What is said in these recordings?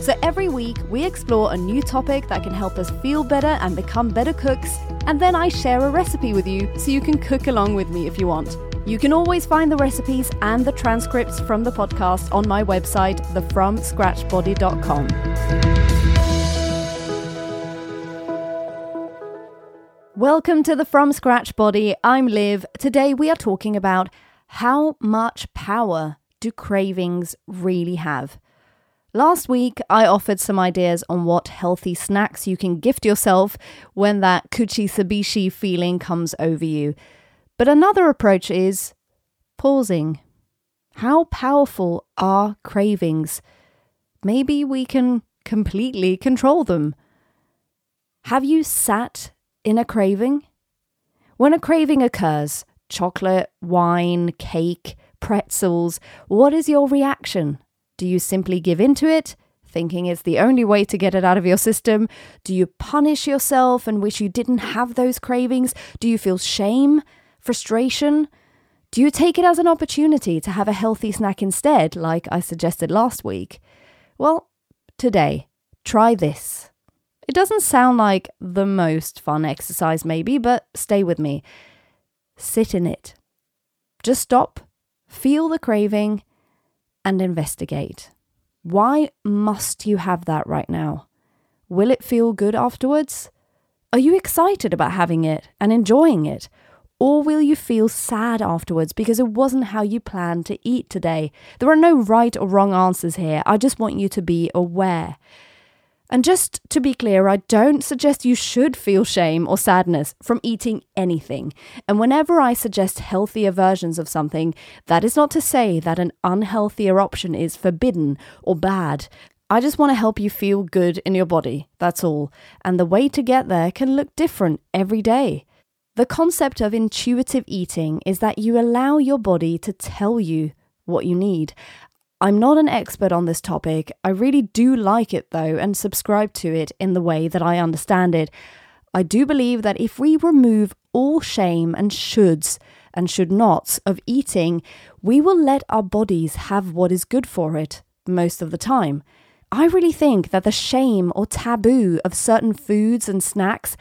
So every week, we explore a new topic that can help us feel better and become better cooks, and then I share a recipe with you so you can cook along with me if you want. You can always find the recipes and the transcripts from the podcast on my website, thefromscratchbody.com. Welcome to the From Scratch Body. I'm Liv. Today we are talking about how much power do cravings really have? Last week, I offered some ideas on what healthy snacks you can gift yourself when that kuchi sabishi feeling comes over you. But another approach is pausing. How powerful are cravings? Maybe we can completely control them. Have you sat in a craving? When a craving occurs, chocolate, wine, cake, pretzels, what is your reaction? Do you simply give in to it, thinking it's the only way to get it out of your system? Do you punish yourself and wish you didn't have those cravings? Do you feel shame, frustration? Do you take it as an opportunity to have a healthy snack instead, like I suggested last week? Well, today, try this. It doesn't sound like the most fun exercise, maybe, but stay with me. Sit in it. Just stop, feel the craving, and investigate. Why must you have that right now? Will it feel good afterwards? Are you excited about having it and enjoying it? Or will you feel sad afterwards because it wasn't how you planned to eat today? There are no right or wrong answers here. I just want you to be aware. And just to be clear, I don't suggest you should feel shame or sadness from eating anything. And whenever I suggest healthier versions of something, that is not to say that an unhealthier option is forbidden or bad. I just want to help you feel good in your body, that's all. And the way to get there can look different every day. The concept of intuitive eating is that you allow your body to tell you what you need. I'm not an expert on this topic. I really do like it though and subscribe to it in the way that I understand it. I do believe that if we remove all shame and shoulds and should nots of eating, we will let our bodies have what is good for it most of the time. I really think that the shame or taboo of certain foods and snacks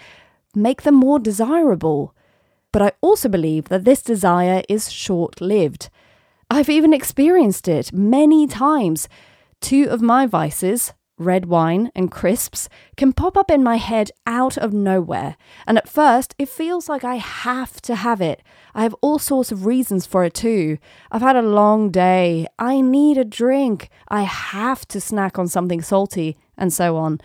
make them more desirable. But I also believe that this desire is short lived. I've even experienced it many times. Two of my vices, red wine and crisps, can pop up in my head out of nowhere. And at first, it feels like I have to have it. I have all sorts of reasons for it too. I've had a long day. I need a drink. I have to snack on something salty, and so on.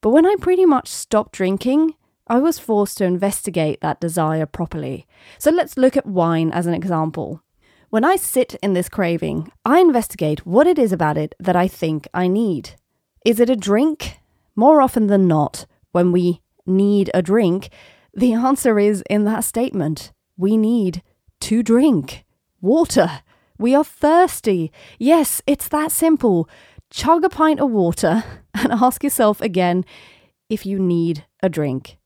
But when I pretty much stopped drinking, I was forced to investigate that desire properly. So let's look at wine as an example. When I sit in this craving, I investigate what it is about it that I think I need. Is it a drink? More often than not, when we need a drink, the answer is in that statement. We need to drink water. We are thirsty. Yes, it's that simple. Chug a pint of water and ask yourself again if you need a drink.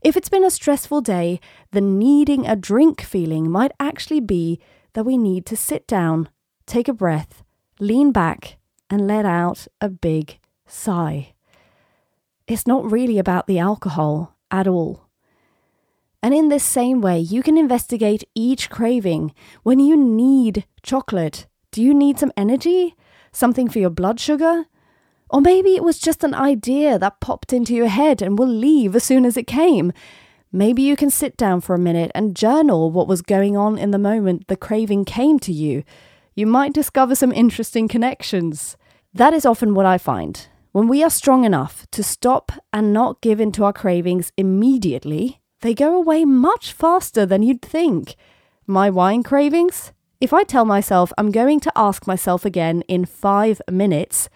If it's been a stressful day, the needing a drink feeling might actually be that we need to sit down, take a breath, lean back, and let out a big sigh. It's not really about the alcohol at all. And in this same way, you can investigate each craving. When you need chocolate, do you need some energy? Something for your blood sugar? Or maybe it was just an idea that popped into your head and will leave as soon as it came. Maybe you can sit down for a minute and journal what was going on in the moment the craving came to you. You might discover some interesting connections. That is often what I find. When we are strong enough to stop and not give in to our cravings immediately, they go away much faster than you'd think. My wine cravings? If I tell myself I'm going to ask myself again in five minutes,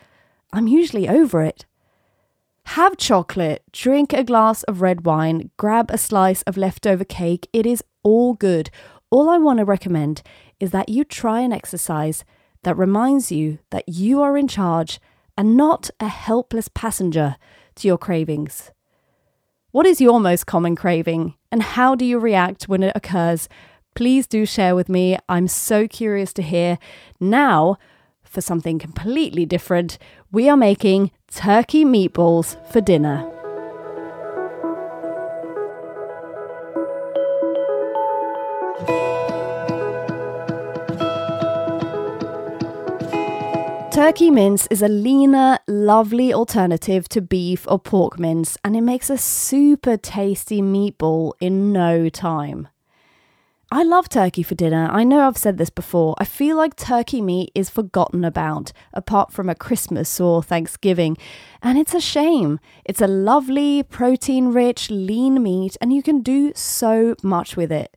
I'm usually over it. Have chocolate, drink a glass of red wine, grab a slice of leftover cake. It is all good. all I want to recommend is that you try an exercise that reminds you that you are in charge and not a helpless passenger to your cravings. What is your most common craving and how do you react when it occurs? Please do share with me. I'm so curious to hear. Now, for something completely different, we are making turkey meatballs for dinner. Turkey mince is a leaner, lovely alternative to beef or pork mince, and it makes a super tasty meatball in no time. I love turkey for dinner. I know I've said this before. I feel like turkey meat is forgotten about, apart from a Christmas or Thanksgiving. And it's a shame. It's a lovely, protein rich, lean meat, and you can do so much with it.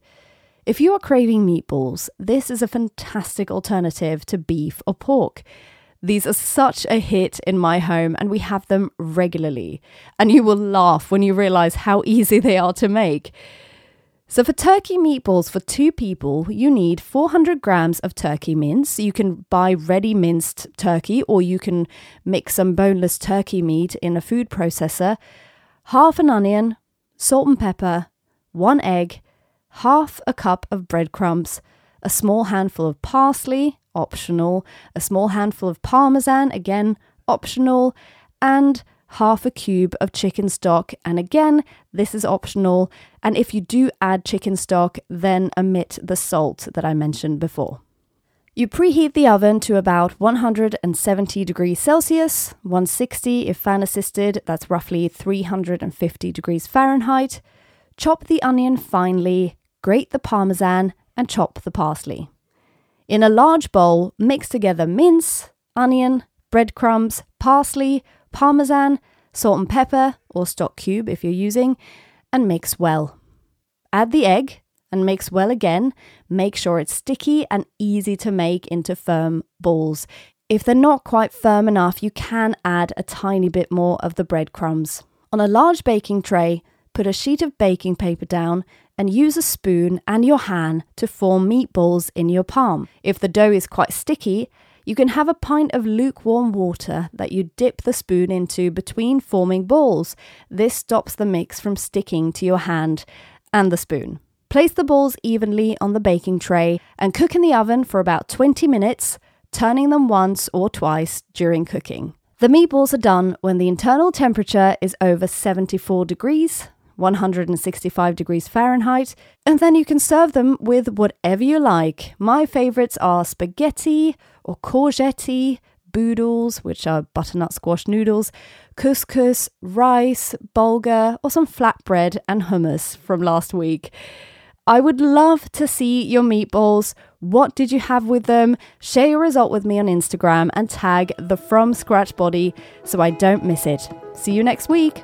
If you are craving meatballs, this is a fantastic alternative to beef or pork. These are such a hit in my home, and we have them regularly. And you will laugh when you realize how easy they are to make. So, for turkey meatballs for two people, you need 400 grams of turkey mince. You can buy ready minced turkey, or you can mix some boneless turkey meat in a food processor, half an onion, salt and pepper, one egg, half a cup of breadcrumbs, a small handful of parsley, optional, a small handful of parmesan, again, optional, and half a cube of chicken stock. And again, this is optional. And if you do add chicken stock, then omit the salt that I mentioned before. You preheat the oven to about 170 degrees Celsius, 160 if fan assisted, that's roughly 350 degrees Fahrenheit. Chop the onion finely, grate the parmesan, and chop the parsley. In a large bowl, mix together mince, onion, breadcrumbs, parsley, parmesan, salt and pepper, or stock cube if you're using, and mix well. Add the egg and mix well again. Make sure it's sticky and easy to make into firm balls. If they're not quite firm enough, you can add a tiny bit more of the breadcrumbs. On a large baking tray, put a sheet of baking paper down and use a spoon and your hand to form meatballs in your palm. If the dough is quite sticky, you can have a pint of lukewarm water that you dip the spoon into between forming balls. This stops the mix from sticking to your hand and the spoon. Place the balls evenly on the baking tray and cook in the oven for about 20 minutes, turning them once or twice during cooking. The meatballs are done when the internal temperature is over 74 degrees 165 degrees Fahrenheit, and then you can serve them with whatever you like. My favorites are spaghetti or courgette, boodles, which are butternut squash noodles, couscous, rice, bulgur, or some flatbread and hummus from last week. I would love to see your meatballs. What did you have with them? Share your result with me on Instagram and tag the From Scratch Body so I don't miss it. See you next week.